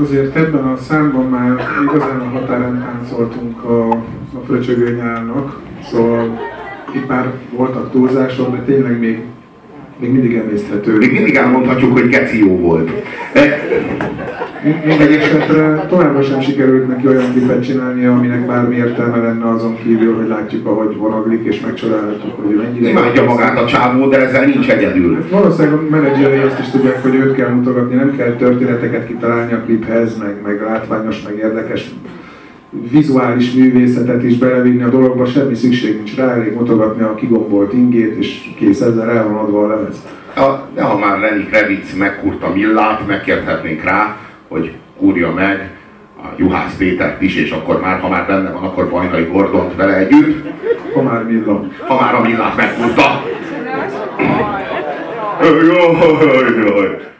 Azért ebben a számban már igazán a határán táncoltunk a, a fröcsögő nyálnak, szóval itt már voltak túlzások, de tényleg még, még mindig emészthető. Még mindig elmondhatjuk, hogy geci jó volt. Minden esetre továbbra sem sikerült neki olyan klipet csinálni, aminek bármi értelme lenne azon kívül, hogy látjuk, ahogy vonaglik, és megcsodálhatjuk, hogy mennyire... Imádja magát a csávó, de ezzel nincs egyedül. Hát valószínűleg a menedzserei azt is tudják, hogy őt kell mutogatni, nem kell történeteket kitalálni a kliphez, meg, meg látványos, meg érdekes vizuális művészetet is belevinni a dologba, semmi szükség nincs rá, elég mutogatni a kigombolt ingét, és kész ezzel el van adva a lemez. A, de ha már Lenny Kravitz megkurta Millát, megkérthetnénk rá, hogy kúrja meg a Juhász Pétert is, és akkor már, ha már benne van, akkor Bajnai Gordont vele együtt. Ha már Milla. Ha már a Millát megkurta. Jaj, jaj,